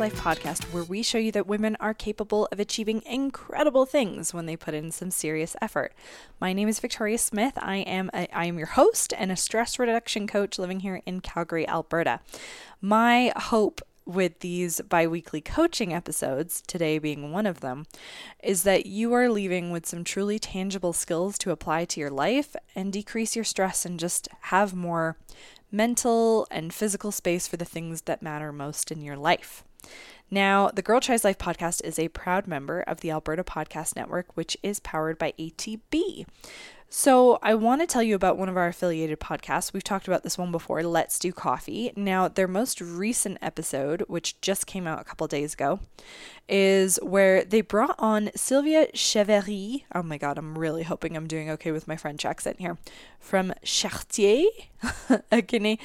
Life podcast, where we show you that women are capable of achieving incredible things when they put in some serious effort. My name is Victoria Smith. I am a, I am your host and a stress reduction coach living here in Calgary, Alberta. My hope with these bi weekly coaching episodes, today being one of them, is that you are leaving with some truly tangible skills to apply to your life and decrease your stress and just have more mental and physical space for the things that matter most in your life. Now, the Girl Tries Life podcast is a proud member of the Alberta Podcast Network, which is powered by ATB. So, I want to tell you about one of our affiliated podcasts. We've talked about this one before, Let's Do Coffee. Now, their most recent episode, which just came out a couple days ago, is where they brought on Sylvia Chevery. Oh my god, I'm really hoping I'm doing okay with my French accent here. From Chartier, a Canadian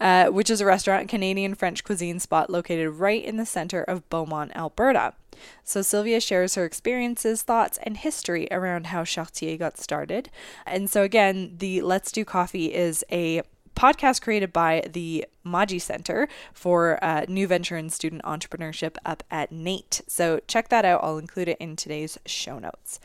uh, which is a restaurant, Canadian French cuisine spot located right in the center of Beaumont, Alberta. So Sylvia shares her experiences, thoughts, and history around how Chartier got started. And so, again, the Let's Do Coffee is a podcast created by the Mawji Center for uh, New Venture and Student Entrepreneurship up at NAIT. So check that out. I'll include it in today's show notes.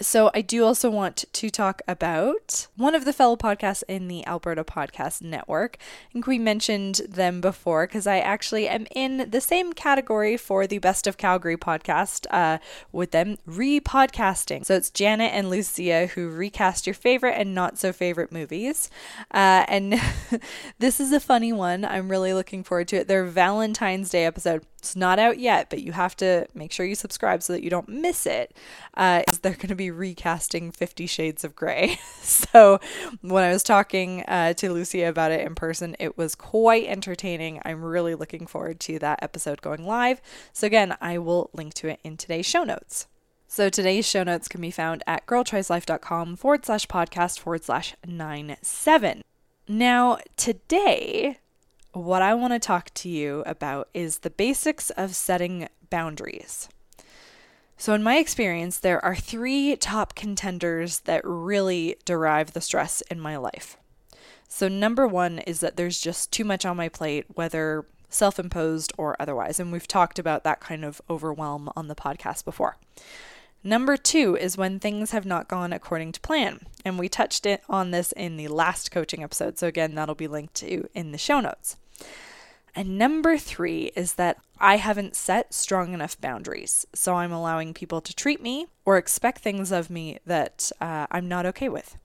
So, I do also want to talk about one of the fellow podcasts in the Alberta Podcast Network. I think we mentioned them before because I actually am in the same category for the Best of Calgary podcast uh, with them, repodcasting. So, it's Janet and Lucia who recast your favorite and not so favorite movies. Uh, and this is a funny one. I'm really looking forward to it. Their Valentine's Day episode it's not out yet, but you have to make sure you subscribe so that you don't miss it. Uh, is they're going to be recasting Fifty Shades of Grey. so when I was talking uh, to Lucia about it in person, it was quite entertaining. I'm really looking forward to that episode going live. So again, I will link to it in today's show notes. So today's show notes can be found at girltrieslife.com forward slash podcast forward slash nine seven. Now, today what I want to talk to you about is the basics of setting boundaries. So, in my experience, there are three top contenders that really derive the stress in my life. So, number one is that there's just too much on my plate, whether self imposed or otherwise. And we've talked about that kind of overwhelm on the podcast before. Number two is when things have not gone according to plan. And we touched it on this in the last coaching episode. So, again, that'll be linked to in the show notes. And number three is that I haven't set strong enough boundaries. So I'm allowing people to treat me or expect things of me that uh, I'm not okay with.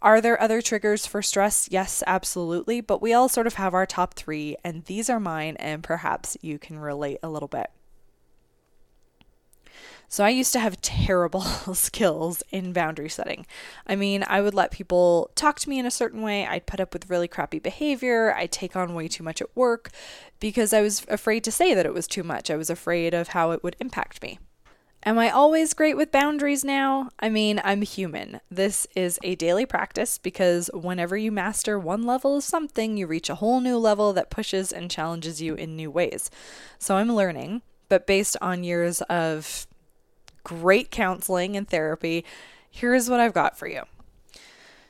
Are there other triggers for stress? Yes, absolutely. But we all sort of have our top three, and these are mine, and perhaps you can relate a little bit. So I used to have terrible skills in boundary setting. I mean, I would let people talk to me in a certain way. I'd put up with really crappy behavior. I'd take on way too much at work because I was afraid to say that it was too much. I was afraid of how it would impact me. Am I always great with boundaries now? I mean, I'm human. This is a daily practice because whenever you master one level of something, you reach a whole new level that pushes and challenges you in new ways. So I'm learning, but based on years of great counseling and therapy, here's what I've got for you.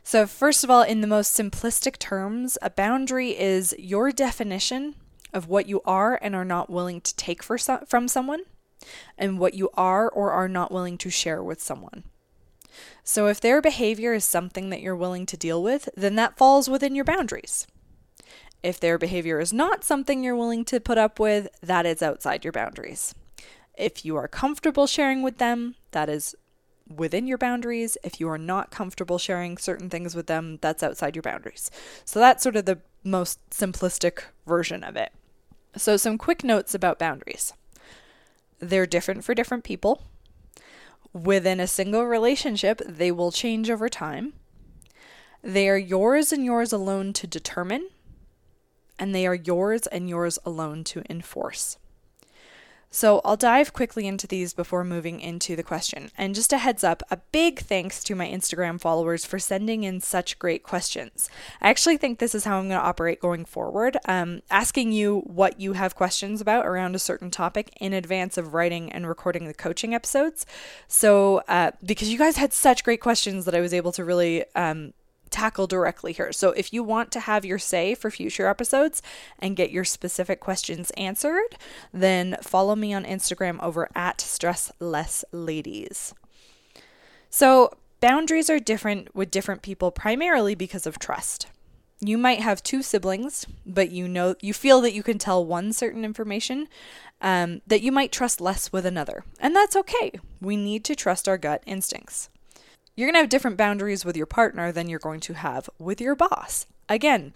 So, first of all, in the most simplistic terms, a boundary is your definition of what you are and are not willing to take for so- from someone, and what you are or are not willing to share with someone. So, if their behavior is something that you're willing to deal with, then that falls within your boundaries. If their behavior is not something you're willing to put up with, that is outside your boundaries. If you are comfortable sharing with them, that is within your boundaries. If you are not comfortable sharing certain things with them, that's outside your boundaries. So that's sort of the most simplistic version of it. So, some quick notes about boundaries they're different for different people. Within a single relationship, they will change over time. They are yours and yours alone to determine, and they are yours and yours alone to enforce. So I'll dive quickly into these before moving into the question. And just a heads up, a big thanks to my Instagram followers for sending in such great questions. I actually think this is how I'm going to operate going forward, um, asking you what you have questions about around a certain topic in advance of writing and recording the coaching episodes. So uh, because you guys had such great questions that I was able to really um, tackle directly here. So if you want to have your say for future episodes and get your specific questions answered, then follow me on Instagram over at stresslessladies. So boundaries are different with different people primarily because of trust. You might have two siblings, but you know you feel that you can tell one certain information um, that you might trust less with another, and that's okay. We need to trust our gut instincts. You're going to have different boundaries with your partner than you're going to have with your boss. Again,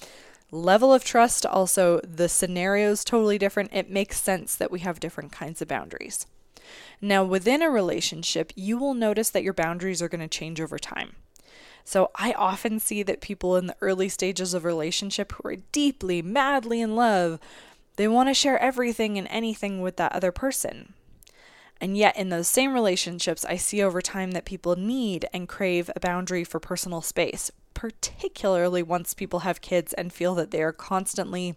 level of trust, also the scenario is totally different. It makes sense that we have different kinds of boundaries. Now, within a relationship, you will notice that your boundaries are going to change over time. So, I often see that people in the early stages of relationship who are deeply, madly in love, they want to share everything and anything with that other person. And yet, in those same relationships, I see over time that people need and crave a boundary for personal space, particularly once people have kids and feel that they are constantly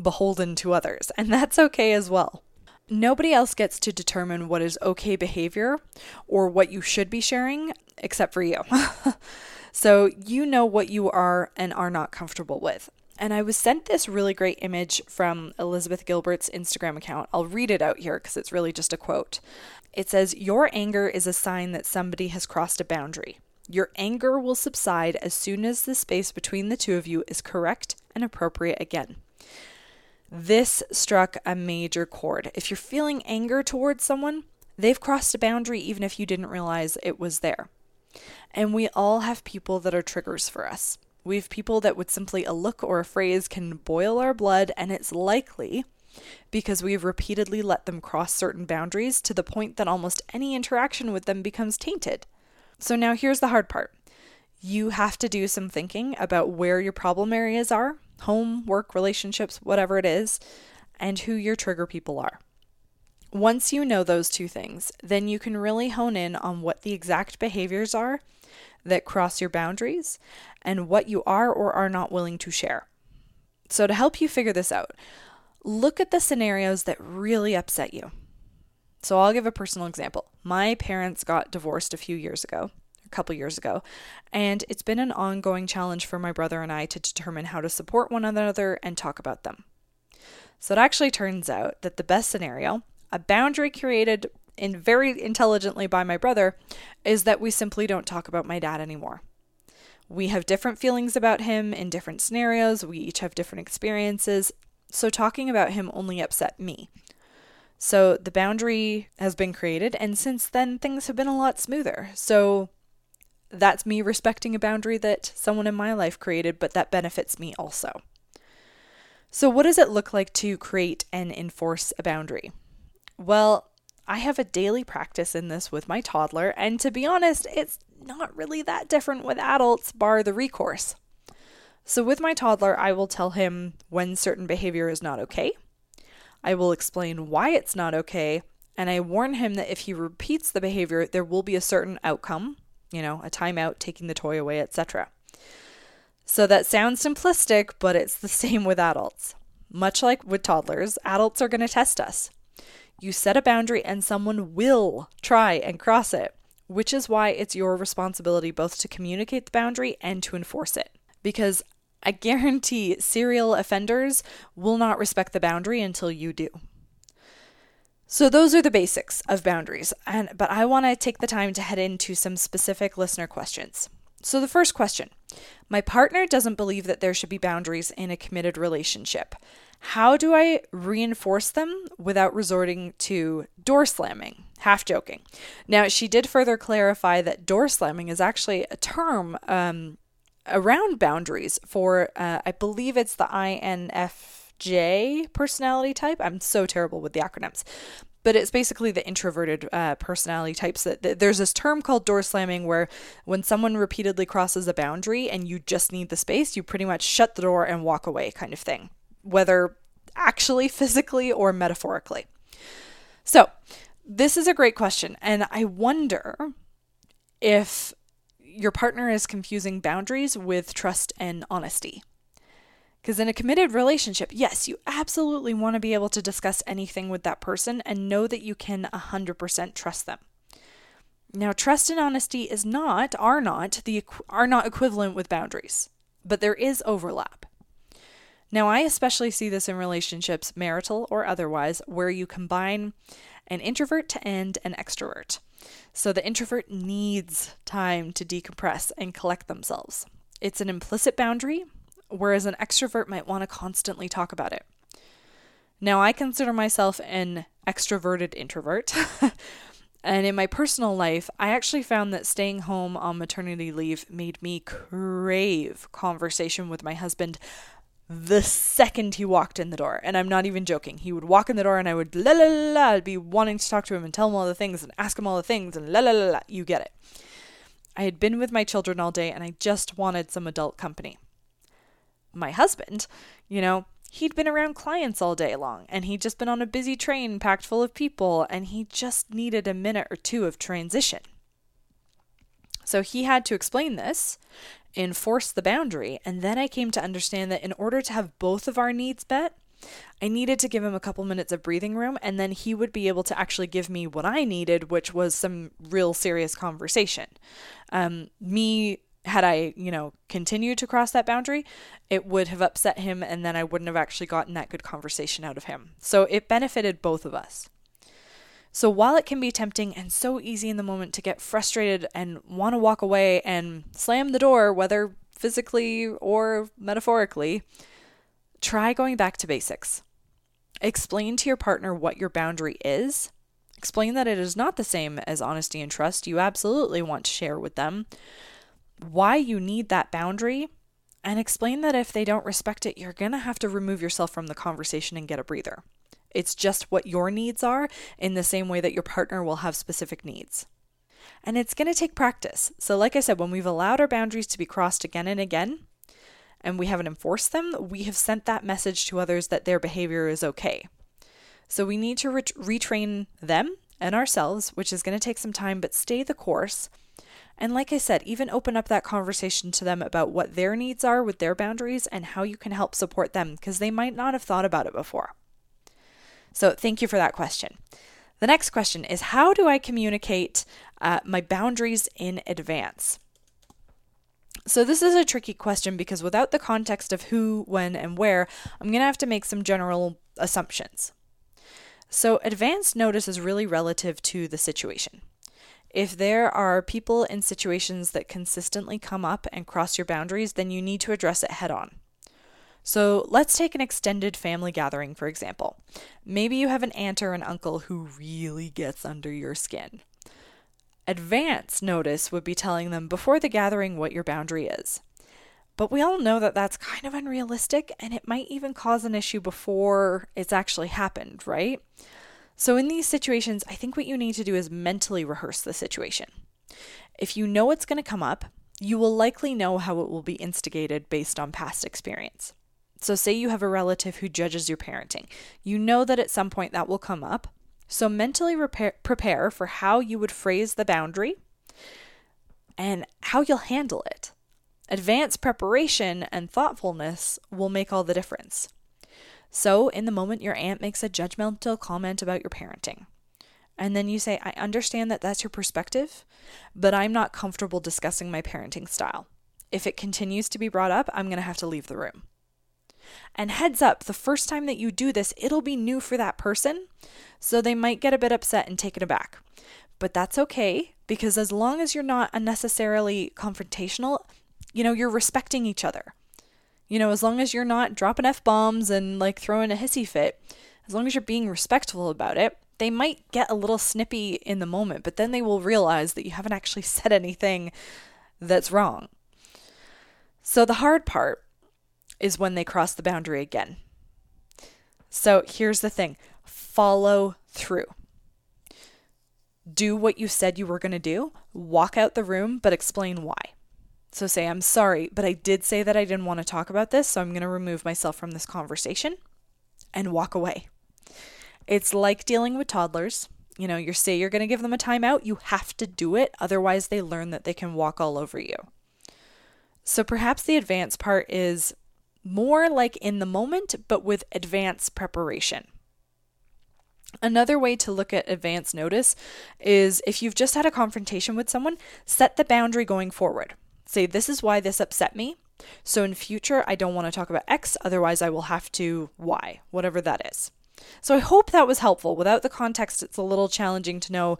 beholden to others. And that's okay as well. Nobody else gets to determine what is okay behavior or what you should be sharing except for you. so you know what you are and are not comfortable with. And I was sent this really great image from Elizabeth Gilbert's Instagram account. I'll read it out here because it's really just a quote. It says, Your anger is a sign that somebody has crossed a boundary. Your anger will subside as soon as the space between the two of you is correct and appropriate again. This struck a major chord. If you're feeling anger towards someone, they've crossed a boundary even if you didn't realize it was there. And we all have people that are triggers for us. We have people that would simply a look or a phrase can boil our blood, and it's likely because we've repeatedly let them cross certain boundaries to the point that almost any interaction with them becomes tainted. So now here's the hard part. You have to do some thinking about where your problem areas are home, work, relationships, whatever it is and who your trigger people are. Once you know those two things, then you can really hone in on what the exact behaviors are that cross your boundaries and what you are or are not willing to share. So, to help you figure this out, look at the scenarios that really upset you. So, I'll give a personal example. My parents got divorced a few years ago, a couple years ago, and it's been an ongoing challenge for my brother and I to determine how to support one another and talk about them. So, it actually turns out that the best scenario, a boundary created in very intelligently by my brother is that we simply don't talk about my dad anymore. We have different feelings about him in different scenarios, we each have different experiences, so talking about him only upset me. So the boundary has been created, and since then, things have been a lot smoother. So that's me respecting a boundary that someone in my life created, but that benefits me also. So, what does it look like to create and enforce a boundary? Well, I have a daily practice in this with my toddler, and to be honest, it's not really that different with adults, bar the recourse. So, with my toddler, I will tell him when certain behavior is not okay. I will explain why it's not okay, and I warn him that if he repeats the behavior, there will be a certain outcome, you know, a timeout, taking the toy away, etc. So, that sounds simplistic, but it's the same with adults. Much like with toddlers, adults are going to test us. You set a boundary and someone will try and cross it, which is why it's your responsibility both to communicate the boundary and to enforce it. Because I guarantee serial offenders will not respect the boundary until you do. So those are the basics of boundaries, and but I want to take the time to head into some specific listener questions. So the first question, my partner doesn't believe that there should be boundaries in a committed relationship. How do I reinforce them without resorting to door slamming? Half joking. Now, she did further clarify that door slamming is actually a term um, around boundaries for, uh, I believe it's the INFJ personality type. I'm so terrible with the acronyms. But it's basically the introverted uh, personality types. That, that there's this term called door slamming, where when someone repeatedly crosses a boundary and you just need the space, you pretty much shut the door and walk away, kind of thing whether actually physically or metaphorically. So, this is a great question. And I wonder if your partner is confusing boundaries with trust and honesty. Because in a committed relationship, yes, you absolutely want to be able to discuss anything with that person and know that you can 100% trust them. Now, trust and honesty is not, are not, the are not equivalent with boundaries, but there is overlap. Now, I especially see this in relationships, marital or otherwise, where you combine an introvert and an extrovert. So the introvert needs time to decompress and collect themselves. It's an implicit boundary, whereas an extrovert might want to constantly talk about it. Now, I consider myself an extroverted introvert. and in my personal life, I actually found that staying home on maternity leave made me crave conversation with my husband the second he walked in the door. And I'm not even joking. He would walk in the door and I would la la la I'd be wanting to talk to him and tell him all the things and ask him all the things and la la la la. You get it. I had been with my children all day and I just wanted some adult company. My husband, you know, he'd been around clients all day long and he'd just been on a busy train packed full of people and he just needed a minute or two of transition. So he had to explain this enforce the boundary. And then I came to understand that in order to have both of our needs met, I needed to give him a couple minutes of breathing room, and then he would be able to actually give me what I needed, which was some real serious conversation. Um, me, had I, you know, continued to cross that boundary, it would have upset him, and then I wouldn't have actually gotten that good conversation out of him. So it benefited both of us. So while it can be tempting and so easy in the moment to get frustrated and want to walk away and slam the door, whether physically or metaphorically, try going back to basics. Explain to your partner what your boundary is. Explain that it is not the same as honesty and trust you absolutely want to share with them. Why you need that boundary, and explain that if they don't respect it, you're going to have to remove yourself from the conversation and get a breather. It's just what your needs are in the same way that your partner will have specific needs. And it's going to take practice. So, like I said, when we've allowed our boundaries to be crossed again and again, and we haven't enforced them, we have sent that message to others that their behavior is okay. So, we need to ret- retrain them and ourselves, which is going to take some time, but stay the course. And like I said, even open up that conversation to them about what their needs are with their boundaries and how you can help support them because they might not have thought about it before. So thank you for that question. The next question is How do I communicate uh, my boundaries in advance? So, this is a tricky question because without the context of who, when, and where, I'm going to have to make some general assumptions. So, advance notice is really relative to the situation. If there are people in situations that consistently come up and cross your boundaries, then you need to address it head on. So let's take an extended family gathering, for example. Maybe you have an aunt or an uncle who really gets under your skin. Advance notice would be telling them before the gathering what your boundary is. But we all know that that's kind of unrealistic and it might even cause an issue before it's actually happened, right? So, in these situations, I think what you need to do is mentally rehearse the situation. If you know it's going to come up, you will likely know how it will be instigated based on past experience. So, say you have a relative who judges your parenting. You know that at some point that will come up. So, mentally repair, prepare for how you would phrase the boundary and how you'll handle it. Advanced preparation and thoughtfulness will make all the difference. So, in the moment, your aunt makes a judgmental comment about your parenting. And then you say, I understand that that's your perspective, but I'm not comfortable discussing my parenting style. If it continues to be brought up, I'm going to have to leave the room. And heads up, the first time that you do this, it'll be new for that person. So they might get a bit upset and taken aback. But that's okay because as long as you're not unnecessarily confrontational, you know, you're respecting each other. You know, as long as you're not dropping F bombs and like throwing a hissy fit, as long as you're being respectful about it, they might get a little snippy in the moment, but then they will realize that you haven't actually said anything that's wrong. So the hard part is when they cross the boundary again. So here's the thing follow through. Do what you said you were going to do, walk out the room, but explain why. So say, I'm sorry, but I did say that I didn't want to talk about this, so I'm going to remove myself from this conversation and walk away. It's like dealing with toddlers. You know, you say you're going to give them a timeout, you have to do it, otherwise, they learn that they can walk all over you. So perhaps the advanced part is more like in the moment, but with advanced preparation. Another way to look at advance notice is if you've just had a confrontation with someone, set the boundary going forward. Say, this is why this upset me. So in future, I don't want to talk about X, otherwise, I will have to Y, whatever that is. So I hope that was helpful. Without the context, it's a little challenging to know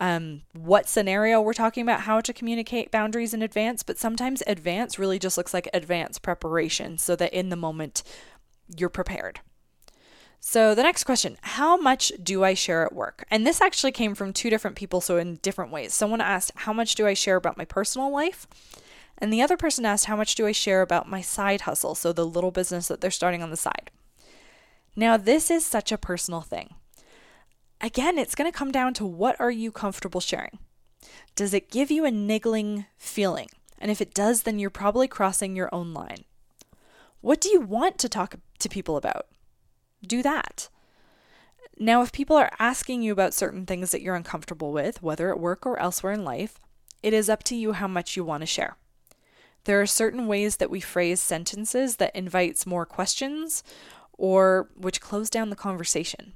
um, what scenario we're talking about, how to communicate boundaries in advance, but sometimes advance really just looks like advance preparation so that in the moment you're prepared. So, the next question How much do I share at work? And this actually came from two different people, so in different ways. Someone asked, How much do I share about my personal life? And the other person asked, How much do I share about my side hustle? So, the little business that they're starting on the side. Now, this is such a personal thing. Again, it's going to come down to what are you comfortable sharing? Does it give you a niggling feeling? And if it does, then you're probably crossing your own line. What do you want to talk to people about? do that. Now, if people are asking you about certain things that you're uncomfortable with, whether at work or elsewhere in life, it is up to you how much you want to share. There are certain ways that we phrase sentences that invites more questions or which close down the conversation.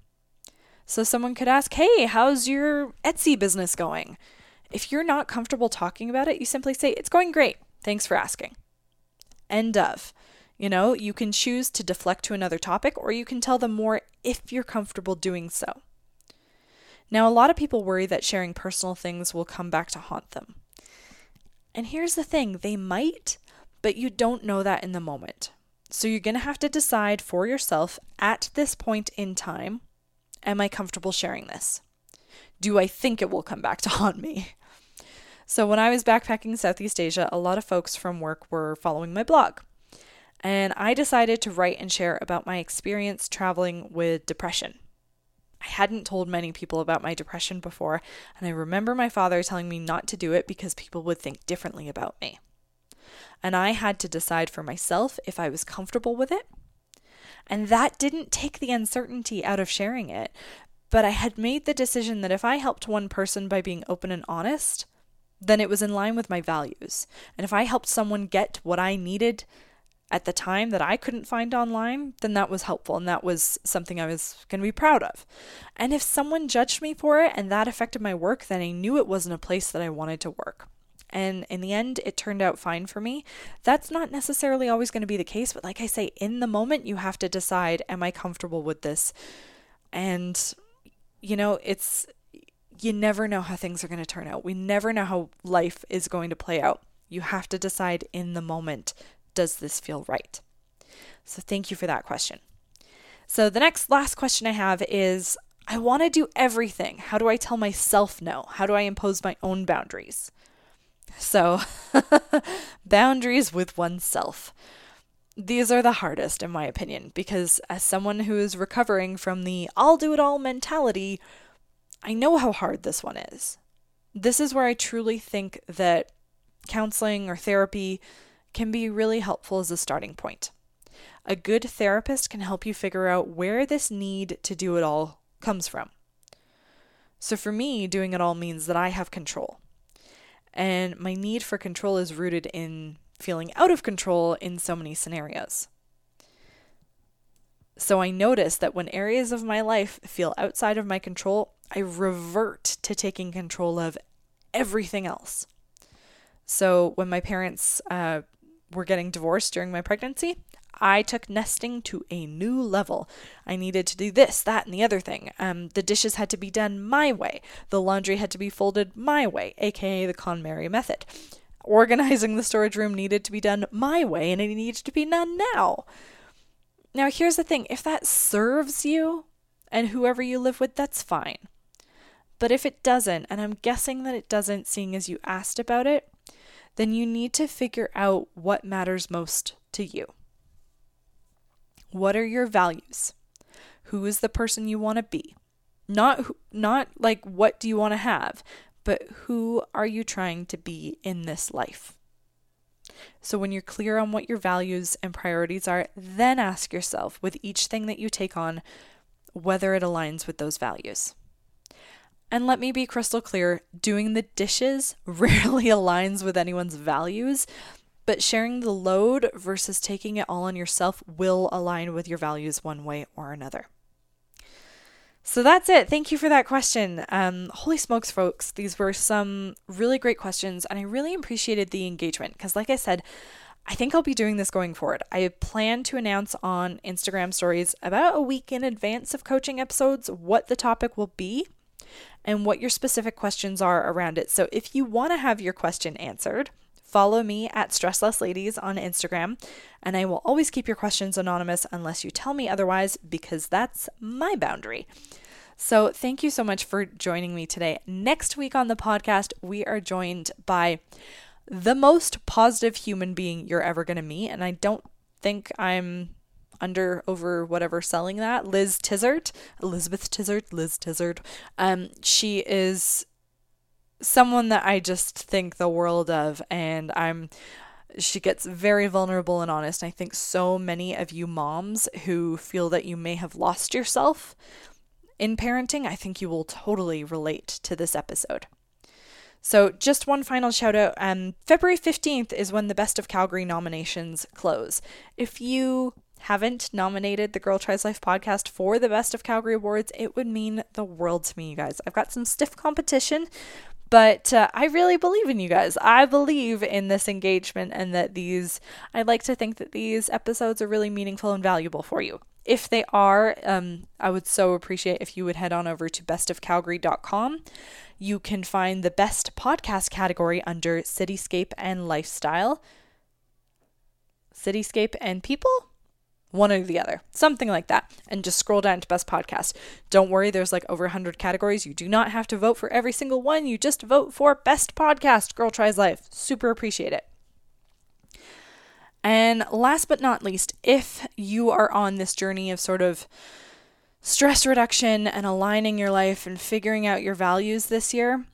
So someone could ask, "Hey, how's your Etsy business going?" If you're not comfortable talking about it, you simply say, "It's going great. Thanks for asking." End of. You know, you can choose to deflect to another topic or you can tell them more if you're comfortable doing so. Now, a lot of people worry that sharing personal things will come back to haunt them. And here's the thing they might, but you don't know that in the moment. So you're going to have to decide for yourself at this point in time am I comfortable sharing this? Do I think it will come back to haunt me? So, when I was backpacking Southeast Asia, a lot of folks from work were following my blog and I decided to write and share about my experience traveling with depression. I hadn't told many people about my depression before, and I remember my father telling me not to do it because people would think differently about me. And I had to decide for myself if I was comfortable with it. And that didn't take the uncertainty out of sharing it, but I had made the decision that if I helped one person by being open and honest, then it was in line with my values. And if I helped someone get what I needed at the time that I couldn't find online, then that was helpful and that was something I was going to be proud of. And if someone judged me for it and that affected my work, then I knew it wasn't a place that I wanted to work. And in the end, it turned out fine for me. That's not necessarily always going to be the case, but like I say, in the moment, you have to decide Am I comfortable with this? And, you know, it's, you never know how things are going to turn out. We never know how life is going to play out. You have to decide in the moment does this feel right? So thank you for that question. So the next last question I have is I want to do everything. How do I tell myself no? How do I impose my own boundaries? So, boundaries with oneself. These are the hardest, in my opinion, because as someone who is recovering from the I'll do it all mentality, I know how hard this one is. This is where I truly think that counseling or therapy can be really helpful as a starting point. A good therapist can help you figure out where this need to do it all comes from. So, for me, doing it all means that I have control. And my need for control is rooted in feeling out of control in so many scenarios. So, I notice that when areas of my life feel outside of my control, I revert to taking control of everything else. So, when my parents uh, were getting divorced during my pregnancy, I took nesting to a new level. I needed to do this, that, and the other thing. Um, the dishes had to be done my way. The laundry had to be folded my way, aka the KonMari method. Organizing the storage room needed to be done my way, and it needed to be done now. Now, here's the thing if that serves you and whoever you live with, that's fine. But if it doesn't, and I'm guessing that it doesn't, seeing as you asked about it, then you need to figure out what matters most to you. What are your values? Who is the person you want to be? Not not like what do you want to have, but who are you trying to be in this life? So when you're clear on what your values and priorities are, then ask yourself with each thing that you take on whether it aligns with those values. And let me be crystal clear doing the dishes rarely aligns with anyone's values, but sharing the load versus taking it all on yourself will align with your values one way or another. So that's it. Thank you for that question. Um, holy smokes, folks. These were some really great questions, and I really appreciated the engagement because, like I said, I think I'll be doing this going forward. I plan to announce on Instagram stories about a week in advance of coaching episodes what the topic will be and what your specific questions are around it. So if you want to have your question answered, follow me at Stressless Ladies on Instagram, and I will always keep your questions anonymous unless you tell me otherwise, because that's my boundary. So, thank you so much for joining me today. Next week on the podcast, we are joined by the most positive human being you're ever going to meet. And I don't think I'm under over whatever selling that. Liz Tizzard, Elizabeth Tizzard, Liz Tizzard. Um, she is someone that I just think the world of, and I'm. She gets very vulnerable and honest. I think so many of you moms who feel that you may have lost yourself in parenting, I think you will totally relate to this episode. So, just one final shout out. Um, February 15th is when the Best of Calgary nominations close. If you haven't nominated the Girl Tries Life podcast for the Best of Calgary Awards, it would mean the world to me, you guys. I've got some stiff competition, but uh, I really believe in you guys. I believe in this engagement and that these, I like to think that these episodes are really meaningful and valuable for you. If they are, um, I would so appreciate if you would head on over to bestofcalgary.com you can find the best podcast category under Cityscape and Lifestyle. Cityscape and People? One or the other, something like that. And just scroll down to Best Podcast. Don't worry, there's like over 100 categories. You do not have to vote for every single one. You just vote for Best Podcast Girl Tries Life. Super appreciate it. And last but not least, if you are on this journey of sort of stress reduction and aligning your life and figuring out your values this year,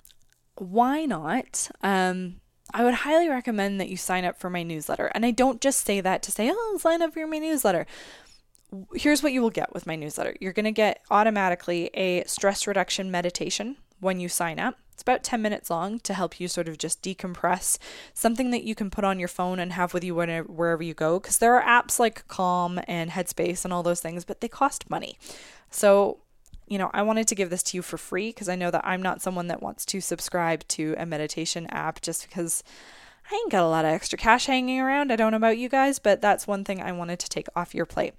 why not? Um, I would highly recommend that you sign up for my newsletter. And I don't just say that to say, oh, sign up for my newsletter. Here's what you will get with my newsletter you're going to get automatically a stress reduction meditation when you sign up. It's about 10 minutes long to help you sort of just decompress, something that you can put on your phone and have with you whenever, wherever you go. Because there are apps like Calm and Headspace and all those things, but they cost money. So, you know, I wanted to give this to you for free because I know that I'm not someone that wants to subscribe to a meditation app just because I ain't got a lot of extra cash hanging around. I don't know about you guys, but that's one thing I wanted to take off your plate.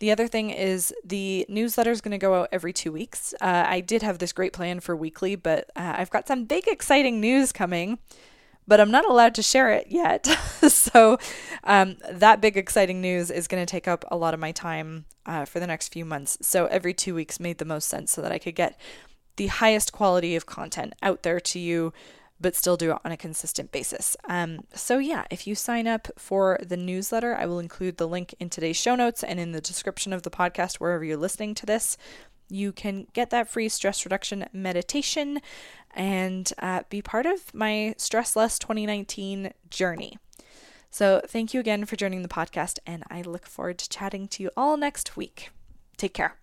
The other thing is the newsletter is going to go out every two weeks. Uh, I did have this great plan for weekly, but uh, I've got some big, exciting news coming but I'm not allowed to share it yet. so um, that big exciting news is going to take up a lot of my time uh, for the next few months. So every two weeks made the most sense so that I could get the highest quality of content out there to you but still do it on a consistent basis. Um, so, yeah, if you sign up for the newsletter, I will include the link in today's show notes and in the description of the podcast wherever you're listening to this. You can get that free stress reduction meditation and uh, be part of my Stress Less 2019 journey. So, thank you again for joining the podcast, and I look forward to chatting to you all next week. Take care.